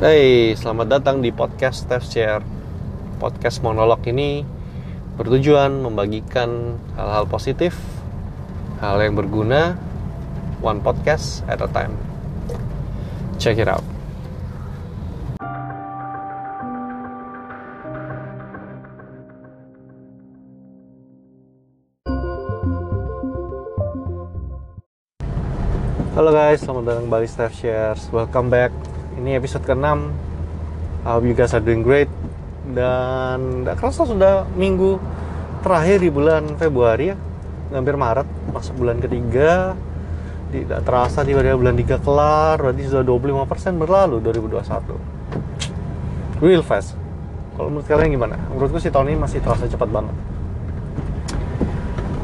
Hey, selamat datang di podcast Steph Share. Podcast monolog ini bertujuan membagikan hal-hal positif, hal yang berguna, one podcast at a time. Check it out. Halo guys, selamat datang kembali Steph Shares. Welcome back. Ini episode ke-6. I hope you guys are doing great. Dan gak kerasa sudah minggu terakhir di bulan Februari ya. Hampir Maret, masuk bulan ketiga. Tidak terasa tiba-tiba bulan 3 kelar, berarti sudah 25% berlalu 2021. Real fast. Kalau menurut kalian gimana? Menurutku sih tahun ini masih terasa cepat banget.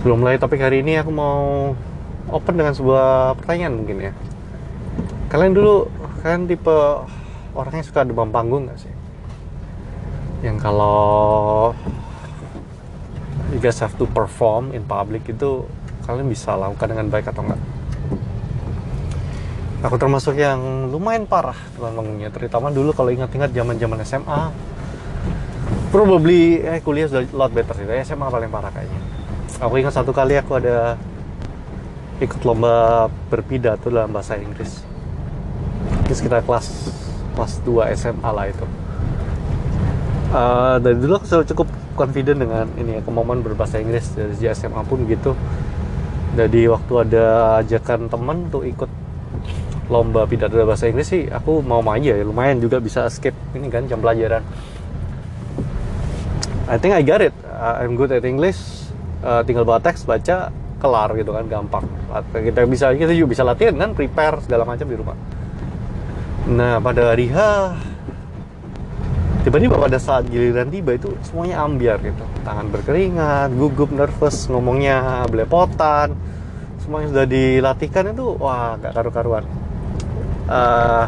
Sebelum mulai topik hari ini aku mau open dengan sebuah pertanyaan mungkin ya. Kalian dulu kalian tipe orangnya suka demam panggung nggak sih? Yang kalau you guys have to perform in public itu kalian bisa lakukan dengan baik atau enggak? Aku termasuk yang lumayan parah demam panggungnya, terutama dulu kalau ingat-ingat zaman-zaman SMA. Probably eh kuliah sudah lot better sih, tapi SMA paling parah kayaknya. Aku ingat satu kali aku ada ikut lomba berpidato dalam bahasa Inggris itu sekitar kelas kelas 2 SMA lah itu. Uh, dari dulu aku selalu cukup confident dengan ini ya kemampuan berbahasa Inggris. Dari SMA pun gitu. Jadi waktu ada ajakan temen untuk ikut lomba pidato bahasa Inggris sih aku mau aja ya lumayan juga bisa skip ini kan jam pelajaran. I think I got it. I'm good at English. Uh, tinggal bawa teks baca kelar gitu kan gampang. Kita bisa kita juga bisa latihan kan prepare segala macam di rumah nah pada hari H tiba-tiba pada saat giliran tiba itu semuanya ambiar gitu. Tangan berkeringat gugup nervous ngomongnya belepotan. Semuanya sudah dilatihkan itu wah gak karu-karuan. Uh,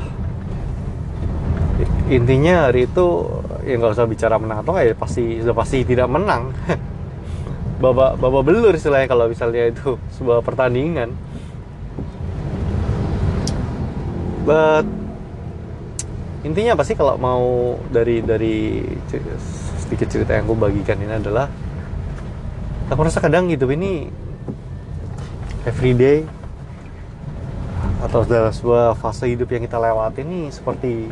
intinya hari itu ya nggak usah bicara menang atau ya pasti sudah pasti tidak menang. Babak babak belur istilahnya kalau misalnya itu sebuah pertandingan. But intinya pasti kalau mau dari dari sedikit cerita yang aku bagikan ini adalah aku rasa kadang hidup ini everyday atau dalam sebuah fase hidup yang kita lewati ini seperti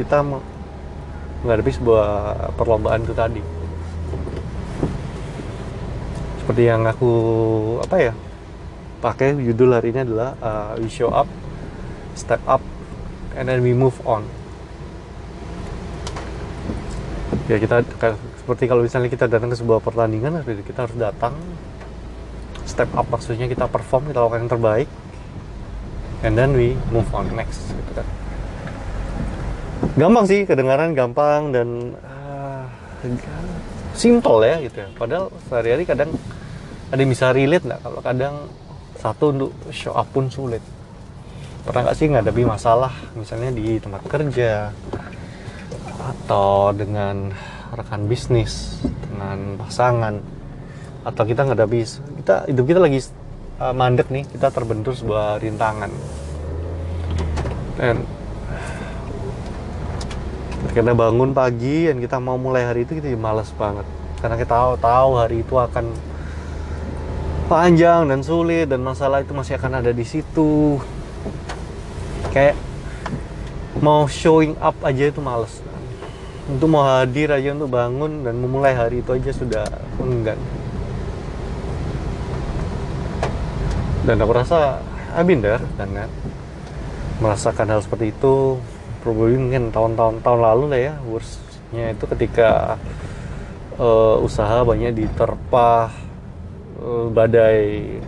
kita menghadapi sebuah perlombaan itu tadi. Seperti yang aku apa ya pakai judul hari ini adalah uh, we show up step up and then we move on. Ya kita seperti kalau misalnya kita datang ke sebuah pertandingan kita harus datang. Step up maksudnya kita perform kita lakukan yang terbaik. And then we move on next gitu kan. Gampang sih kedengaran gampang dan uh, simple ya gitu ya. Padahal sehari-hari kadang ada yang bisa relate nggak? Kalau kadang satu untuk show up pun sulit pernah nggak sih ngadapi masalah misalnya di tempat kerja atau dengan rekan bisnis dengan pasangan atau kita ngadapi kita hidup kita lagi uh, mandek nih kita terbentur sebuah rintangan. Dan kita bangun pagi dan kita mau mulai hari itu kita males banget. Karena kita tahu tahu hari itu akan panjang dan sulit dan masalah itu masih akan ada di situ kayak mau showing up aja itu males. Untuk mau hadir aja untuk bangun dan memulai hari itu aja sudah enggan. Dan aku rasa I've been kan. Merasakan hal seperti itu probably mungkin tahun-tahun tahun lalu lah ya worstnya itu ketika uh, usaha banyak diterpa uh, badai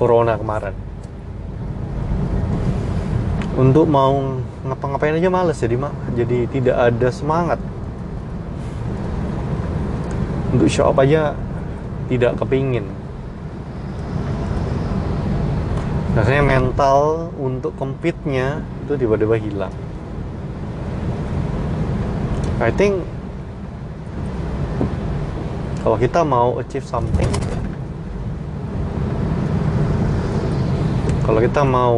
corona kemarin untuk mau ngapa-ngapain aja males jadi mak jadi tidak ada semangat. Untuk show aja tidak kepingin. Rasanya mental untuk compete-nya itu tiba-tiba hilang. I think kalau kita mau achieve something kalau kita mau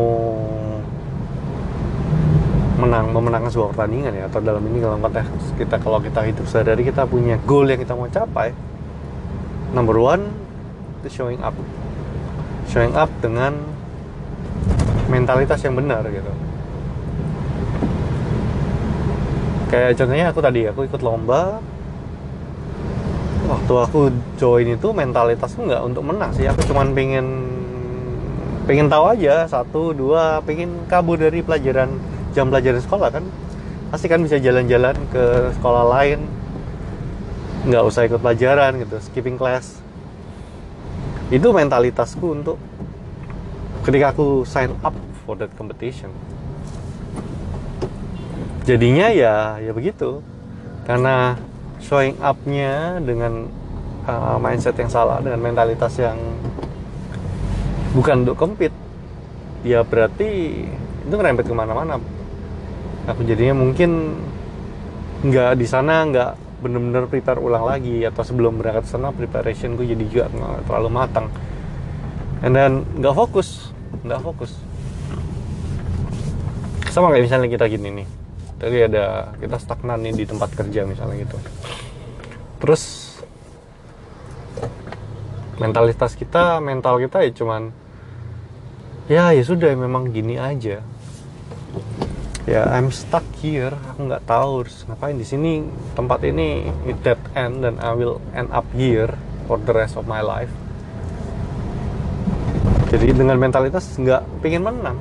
menang memenangkan sebuah pertandingan ya. Atau dalam ini dalam konteks kita kalau kita hidup sehari kita punya goal yang kita mau capai. Number one itu showing up. Showing up dengan mentalitas yang benar gitu. Kayak contohnya aku tadi aku ikut lomba. Waktu aku join itu mentalitasku nggak untuk menang sih. Aku cuman pengen pengen tahu aja. Satu dua pengen kabur dari pelajaran jam pelajaran sekolah kan pasti kan bisa jalan-jalan ke sekolah lain. Nggak usah ikut pelajaran gitu skipping class. Itu mentalitasku untuk ketika aku sign up for that competition. Jadinya ya ya begitu. Karena showing up-nya dengan uh, mindset yang salah dengan mentalitas yang bukan untuk compete ya berarti itu ngerempet ke mana-mana aku jadinya mungkin nggak di sana nggak bener-bener prepare ulang lagi atau sebelum berangkat sana preparation gue jadi juga nggak terlalu matang. And then nggak fokus nggak fokus. Sama kayak misalnya kita gini nih. Tadi ada kita stagnan nih di tempat kerja misalnya gitu. Terus mentalitas kita mental kita ya cuman ya ya sudah memang gini aja ya I'm stuck here. Aku nggak tahu harus ngapain. Di sini tempat ini dead end dan I will end up here for the rest of my life. Jadi dengan mentalitas nggak pengen menang.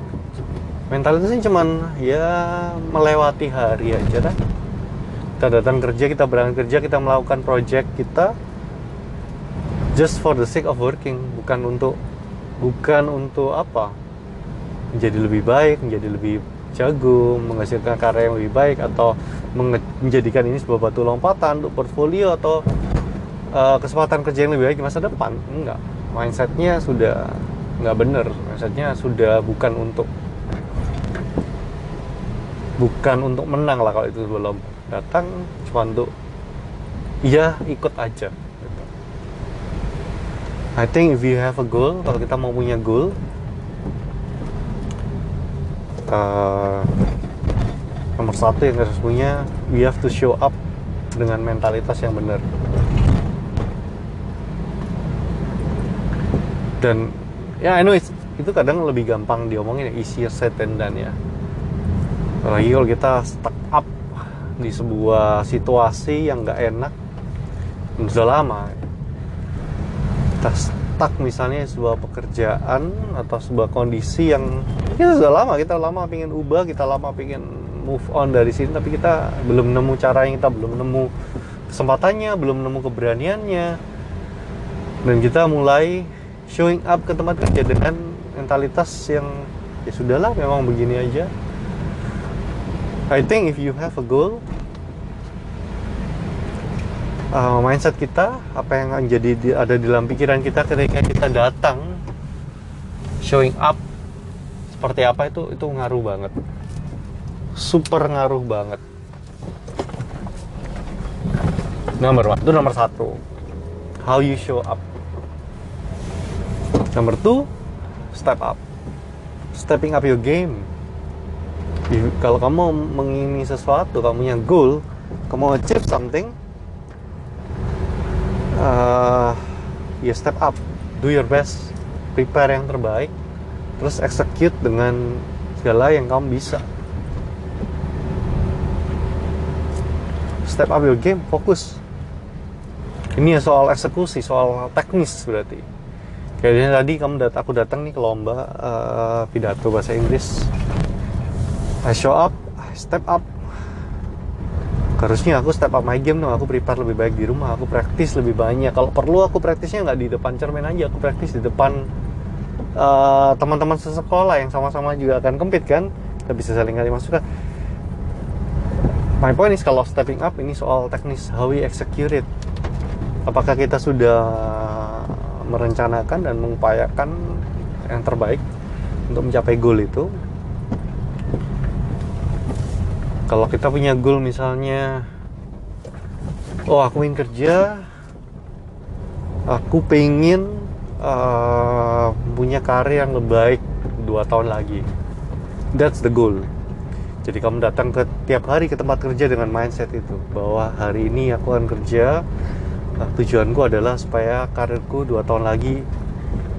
Mentalitasnya cuman ya melewati hari aja dah. Kita datang kerja kita berangkat kerja kita melakukan project kita just for the sake of working. Bukan untuk bukan untuk apa? Menjadi lebih baik menjadi lebih jago, menghasilkan karya yang lebih baik atau menjadikan ini sebuah batu lompatan untuk portfolio atau uh, kesempatan kerja yang lebih baik di masa depan. Enggak. Mindsetnya sudah nggak bener. Mindsetnya sudah bukan untuk bukan untuk menang lah kalau itu belum datang cuma untuk ya ikut aja gitu. I think if you have a goal kalau kita mau punya goal uh, nomor satu yang harus punya we have to show up dengan mentalitas yang benar. Dan ya I know itu kadang lebih gampang diomongin ya easier said than done ya. Apalagi kalau kita stuck up di sebuah situasi yang nggak enak sudah lama kita stuck misalnya sebuah pekerjaan atau sebuah kondisi yang kita sudah lama kita lama pengen ubah kita lama pengen move on dari sini tapi kita belum nemu cara yang kita belum nemu kesempatannya belum nemu keberaniannya. Dan kita mulai showing up ke tempat kerja dengan mentalitas yang ya sudahlah memang begini aja. I think if you have a goal uh, mindset kita apa yang jadi di, ada di dalam pikiran kita ketika kita datang showing up seperti apa itu itu ngaruh banget. Super ngaruh banget. Nomor itu nomor satu. How you show up. Nomor two step up. Stepping up your game. Kalau kamu mengingini sesuatu kamu punya goal kamu achieve something uh, ya step up do your best prepare yang terbaik terus execute dengan segala yang kamu bisa. Step up your game fokus. Ini ya soal eksekusi soal teknis berarti. Kayaknya tadi kamu dat aku datang nih ke lomba uh, pidato bahasa Inggris. I show up I step up harusnya aku step up my game dong aku prepare lebih baik di rumah aku praktis lebih banyak. Kalau perlu aku praktisnya nggak di depan cermin aja aku praktis di depan uh, teman-teman sesekolah yang sama-sama juga akan kempit kan? Kita bisa saling kasih masukan. My point is kalau stepping up ini soal teknis how we execute it. Apakah kita sudah merencanakan dan mengupayakan yang terbaik untuk mencapai goal itu kalau kita punya goal misalnya oh aku ingin kerja aku pengen uh, punya karir yang lebih baik dua tahun lagi. That's the goal. Jadi kamu datang ke tiap hari ke tempat kerja dengan mindset itu bahwa hari ini aku akan kerja uh, tujuanku adalah supaya karirku dua tahun lagi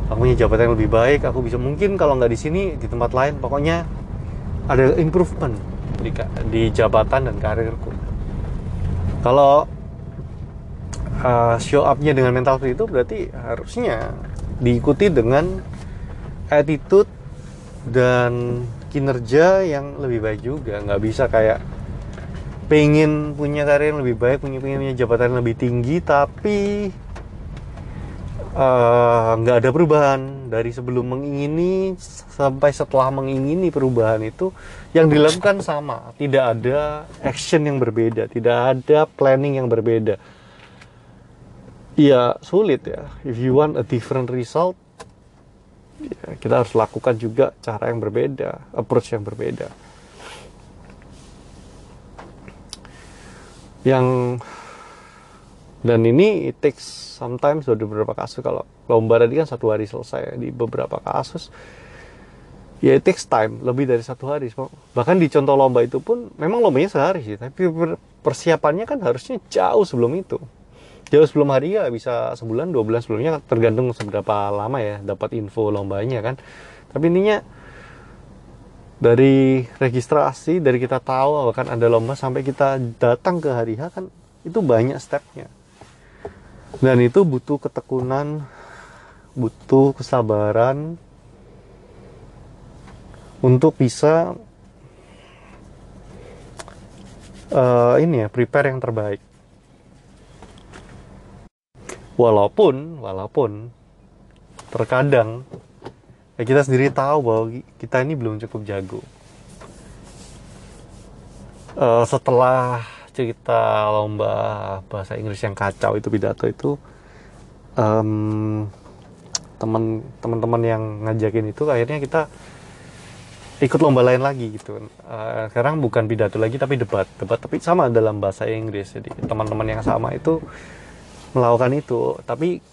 aku punya jabatan yang lebih baik aku bisa mungkin kalau nggak di sini di tempat lain pokoknya ada improvement di, di jabatan dan karirku. Kalau uh, show up-nya dengan mental seperti itu berarti harusnya diikuti dengan attitude dan kinerja yang lebih baik juga. Nggak bisa kayak pengen punya karir yang lebih baik punya pengen punya jabatan yang lebih tinggi tapi nggak uh, ada perubahan. Dari sebelum mengingini sampai setelah mengingini perubahan itu yang dilakukan sama. Tidak ada action yang berbeda. Tidak ada planning yang berbeda. Ya sulit ya. If you want a different result ya, kita harus lakukan juga cara yang berbeda approach yang berbeda. Yang dan ini it takes sometimes ada beberapa kasus kalau lomba tadi kan satu hari selesai di beberapa kasus ya it takes time lebih dari satu hari bahkan di contoh lomba itu pun memang lombanya sehari sih tapi persiapannya kan harusnya jauh sebelum itu. Jauh sebelum hari ya bisa sebulan dua bulan sebelumnya tergantung seberapa lama ya dapat info lombanya kan. Tapi intinya dari registrasi dari kita tahu akan ada lomba sampai kita datang ke hari H kan itu banyak stepnya dan itu butuh ketekunan butuh kesabaran untuk bisa uh, ini ya prepare yang terbaik. Walaupun walaupun terkadang ya kita sendiri tahu bahwa kita ini belum cukup jago. Uh, setelah cerita lomba bahasa Inggris yang kacau itu pidato itu um, teman teman-teman yang ngajakin itu akhirnya kita ikut lomba lain lagi gitu. Uh, sekarang bukan pidato lagi tapi debat. Debat tapi sama dalam bahasa Inggris. Jadi teman-teman yang sama itu melakukan itu. Tapi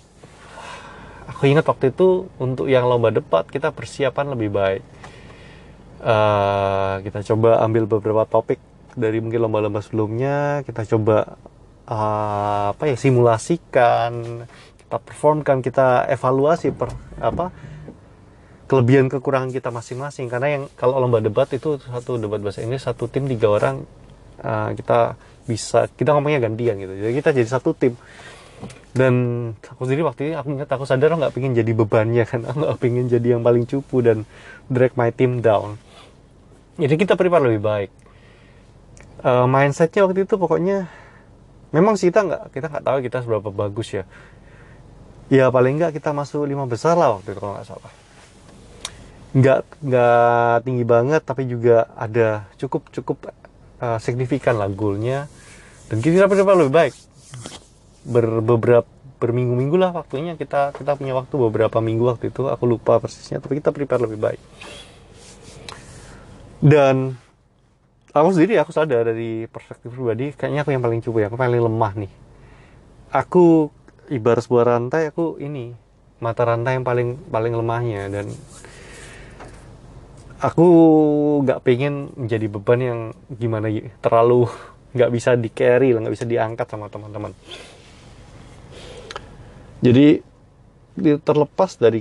aku ingat waktu itu untuk yang lomba debat kita persiapan lebih baik. Uh, kita coba ambil beberapa topik dari mungkin lomba-lomba sebelumnya kita coba uh, apa ya simulasikan kita performkan kita evaluasi per apa kelebihan kekurangan kita masing-masing. Karena yang kalau lomba debat itu satu debat bahasa Inggris satu tim tiga orang uh, kita bisa kita ngomongnya gantian gitu. Jadi kita jadi satu tim. Dan aku sendiri waktu itu aku ingat aku sadar nggak pengen jadi bebannya kan. Nggak pengen jadi yang paling cupu dan drag my team down. Jadi kita prepare lebih baik uh, mindsetnya waktu itu pokoknya memang sih kita nggak kita nggak tahu kita seberapa bagus ya. Ya paling nggak kita masuk lima besar lah waktu itu kalau nggak salah. Nggak nggak tinggi banget tapi juga ada cukup cukup uh, signifikan lah goalnya. Dan kita prepare lebih baik. Ber, beberapa berminggu-minggu lah waktunya. Kita kita punya waktu beberapa minggu waktu itu. Aku lupa persisnya tapi kita prepare lebih baik. Dan aku sendiri aku sadar dari perspektif pribadi kayaknya aku yang paling cupu ya aku paling lemah nih. Aku ibarat sebuah rantai aku ini mata rantai yang paling paling lemahnya dan aku nggak pengen menjadi beban yang gimana terlalu nggak bisa di carry lah nggak bisa diangkat sama teman-teman. Jadi terlepas dari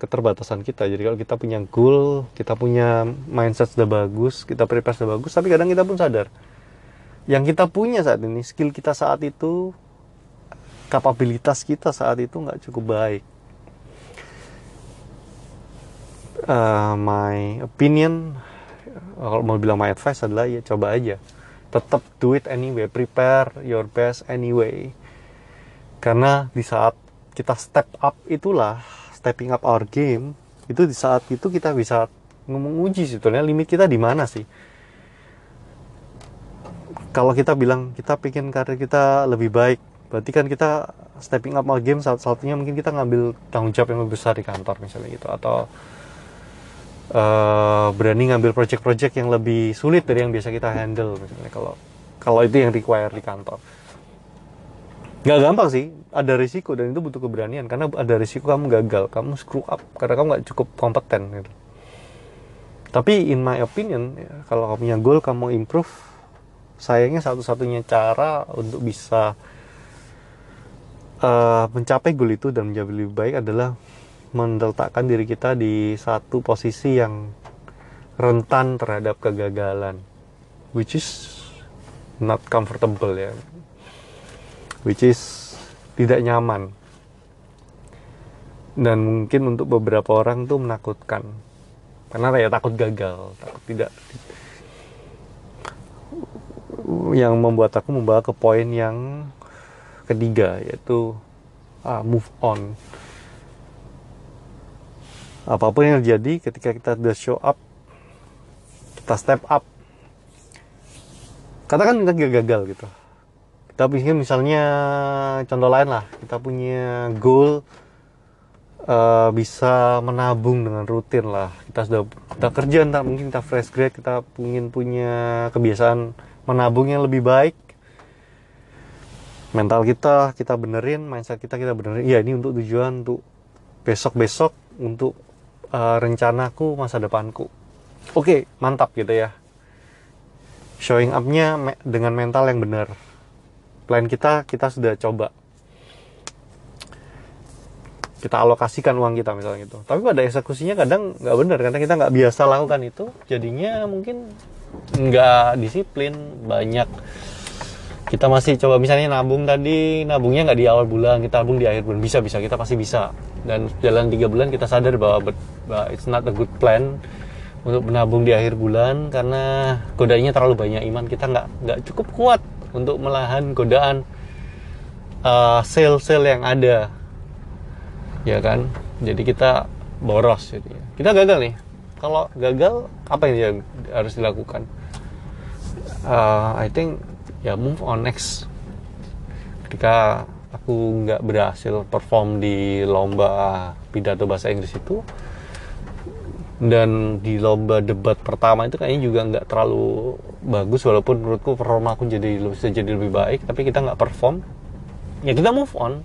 keterbatasan kita. Jadi kalau kita punya goal kita punya mindset sudah bagus kita prepare sudah bagus tapi kadang kita pun sadar. Yang kita punya saat ini skill kita saat itu kapabilitas kita saat itu nggak cukup baik. Uh, my opinion kalau mau bilang my advice adalah ya coba aja. Tetap do it anyway prepare your best anyway. Karena di saat kita step up itulah stepping up our game itu di saat itu kita bisa menguji sebetulnya limit kita di mana sih. Kalau kita bilang kita pikir karir kita lebih baik berarti kan kita stepping up our game saat satunya mungkin kita ngambil tanggung jawab yang lebih besar di kantor misalnya gitu. Atau uh, berani ngambil project-project yang lebih sulit dari yang biasa kita handle misalnya kalau kalau itu yang require di kantor nggak gampang sih. Ada risiko dan itu butuh keberanian. Karena ada risiko kamu gagal kamu screw up. Karena kamu nggak cukup kompeten gitu. Tapi in my opinion ya, kalau kamu punya goal kamu improve sayangnya satu-satunya cara untuk bisa uh, mencapai goal itu dan menjadi lebih baik adalah meletakkan diri kita di satu posisi yang rentan terhadap kegagalan which is not comfortable ya which is tidak nyaman. Dan mungkin untuk beberapa orang tuh menakutkan. Karena ya takut gagal takut tidak. Yang membuat aku membawa ke poin yang ketiga yaitu uh, move on. Apa pun yang terjadi ketika kita sudah show up kita step up. Katakan kita gagal gitu kita pikir misalnya contoh lain lah. Kita punya goal uh, bisa menabung dengan rutin lah. Kita sudah kita kerja entah mungkin kita fresh grade kita ingin punya kebiasaan menabung yang lebih baik. Mental kita kita benerin mindset kita kita benerin. Iya ini untuk tujuan untuk besok besok untuk uh, rencanaku masa depanku. Oke mantap gitu ya. Showing upnya me dengan mental yang benar plan kita kita sudah coba. Kita alokasikan uang kita misalnya gitu. Tapi pada eksekusinya kadang nggak benar karena kita nggak biasa lakukan itu. Jadinya mungkin nggak disiplin banyak. Kita masih coba misalnya nabung tadi nabungnya nggak di awal bulan kita nabung di akhir bulan. Bisa bisa kita pasti bisa. Dan jalan tiga bulan kita sadar bahwa, bahwa it's not a good plan untuk menabung di akhir bulan karena godaannya terlalu banyak. Iman kita nggak nggak cukup kuat untuk melahan godaan uh, sale-sale yang ada. Ya kan? Jadi kita boros jadi. Kita gagal nih. Kalau gagal apa yang harus dilakukan? Uh, I think ya move on next. Ketika aku nggak berhasil perform di lomba pidato bahasa Inggris itu dan di lomba debat pertama itu kayaknya juga nggak terlalu bagus walaupun menurutku performa aku jadi bisa jadi lebih baik tapi kita nggak perform. Ya kita move on.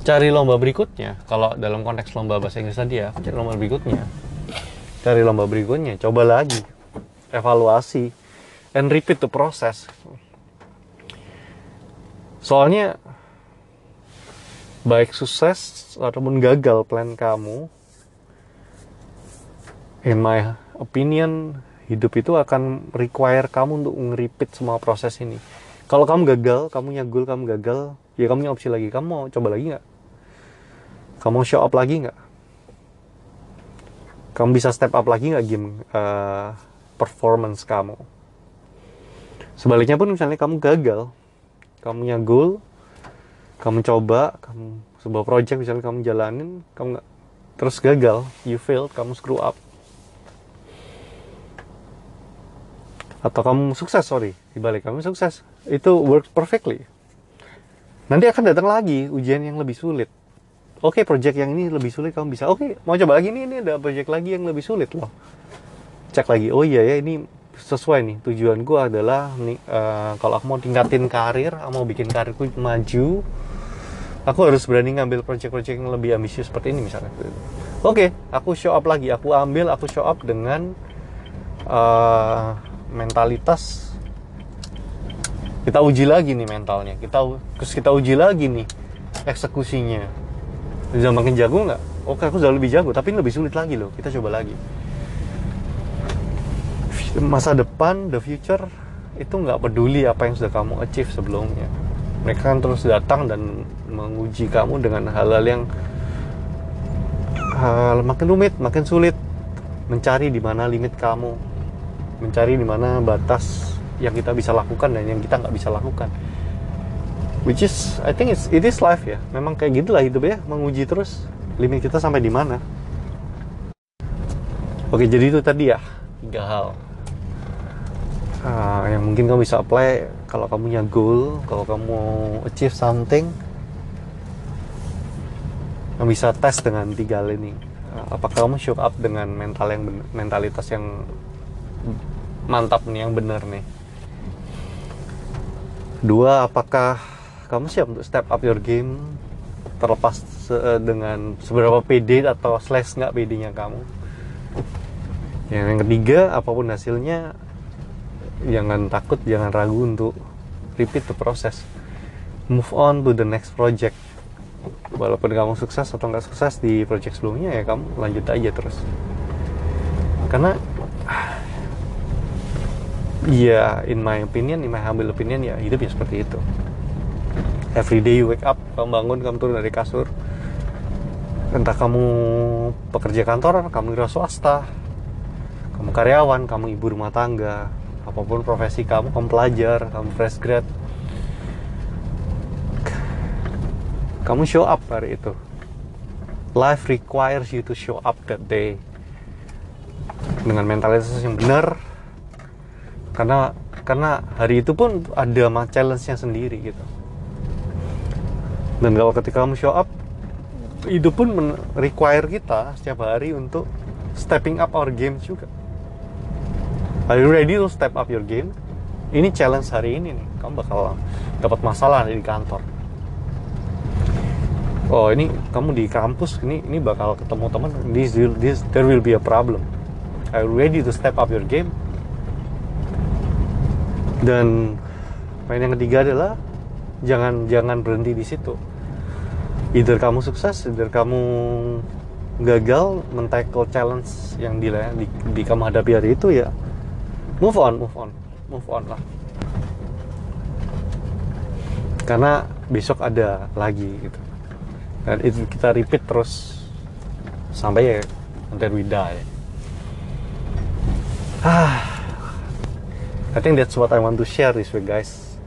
Cari lomba berikutnya. Kalau dalam konteks lomba bahasa Inggris tadi ya cari lomba berikutnya. Cari lomba berikutnya coba lagi. Evaluasi. And repeat the process. Soalnya baik sukses ataupun gagal plan kamu in my opinion hidup itu akan require kamu untuk nge-repeat semua proses ini. Kalau kamu gagal kamu nyagul kamu gagal ya kamu punya opsi lagi. Kamu mau coba lagi nggak? Kamu mau show up lagi nggak? Kamu bisa step up lagi nggak game uh, performance kamu? Sebaliknya pun misalnya kamu gagal kamu punya goal kamu coba kamu sebuah project misalnya kamu jalanin kamu nggak terus gagal you failed kamu screw up atau kamu sukses sorry. Dibalik kamu sukses. Itu works perfectly. Nanti akan datang lagi ujian yang lebih sulit. Oke okay, project yang ini lebih sulit kamu bisa. Oke okay, mau coba lagi ini ini ada project lagi yang lebih sulit loh. Cek lagi oh iya ya ini sesuai nih. Tujuan gue adalah nih uh, kalau aku mau tingkatin karir mau bikin karirku maju aku harus berani ngambil project-project yang lebih ambisius seperti ini misalnya. Oke okay, aku show up lagi. Aku ambil aku show up dengan uh, mentalitas kita uji lagi nih mentalnya. Kita terus kita uji lagi nih eksekusinya. Bisa makin jago nggak? Oke aku sudah lebih jago tapi ini lebih sulit lagi loh. Kita coba lagi. Masa depan the future itu nggak peduli apa yang sudah kamu achieve sebelumnya. Mereka kan terus datang dan menguji kamu dengan hal-hal yang hal makin rumit makin sulit. Mencari di mana limit kamu mencari di mana batas yang kita bisa lakukan dan yang kita nggak bisa lakukan. Which is I think it's, it is life ya. Memang kayak gitulah hidup ya menguji terus limit kita sampai di mana. Oke jadi itu tadi ya. Tiga hal. Uh, yang mungkin kamu bisa apply kalau kamu punya goal kalau kamu achieve something. Kamu bisa tes dengan tiga hal ini. Uh, apakah kamu show up dengan mental yang mentalitas yang mantap nih yang benar nih. Dua apakah kamu siap untuk step up your game? Terlepas se dengan seberapa pede atau slash nggak PD-nya kamu? Yang ketiga apa pun hasilnya jangan takut jangan ragu untuk repeat the process. Move on to the next project. Walaupun kamu sukses atau nggak sukses di project sebelumnya ya kamu lanjut aja terus. Karena ya in my opinion in my humble opinion ya hidup ya seperti itu. Every day you wake up kamu bangun kamu turun dari kasur. Entah kamu pekerja kantoran kamu wira swasta kamu karyawan kamu ibu rumah tangga apa pun profesi kamu kamu pelajar kamu fresh grad. Kamu show up hari itu. Life requires you to show up that day. Dengan mentalitas yang benar karena karena hari itu pun ada challenge-nya sendiri gitu dan kalau ketika kamu show up itu pun require kita setiap hari untuk stepping up our game juga. Are you ready to step up your game? Ini challenge hari ini nih. Kamu bakal dapat masalah di kantor. Oh ini kamu di kampus ini ini bakal ketemu teman. This this there will be a problem. Are you ready to step up your game? Dan poin yang ketiga adalah jangan jangan berhenti di situ either kamu sukses, either kamu gagal mentackle challenge yang di, di, di kamu hadapi hari itu ya move on, move on, move on lah. Karena besok ada lagi gitu. Dan itu kita repeat terus sampai ya until we die. Ah, I think that's what I want to share this week guys.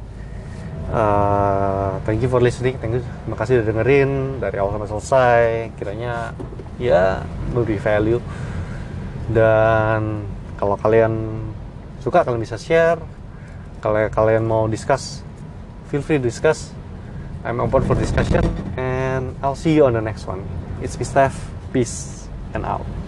Uh, thank you for listening. Thank you. Terima kasih udah dengerin. Dari awal sampai selesai. Kiranya ya lebih value. Dan kalau kalian suka kalian bisa share. Kalau kalian mau discuss feel free to discuss. I'm open for discussion. And I'll see you on the next one. It's Steph peace and out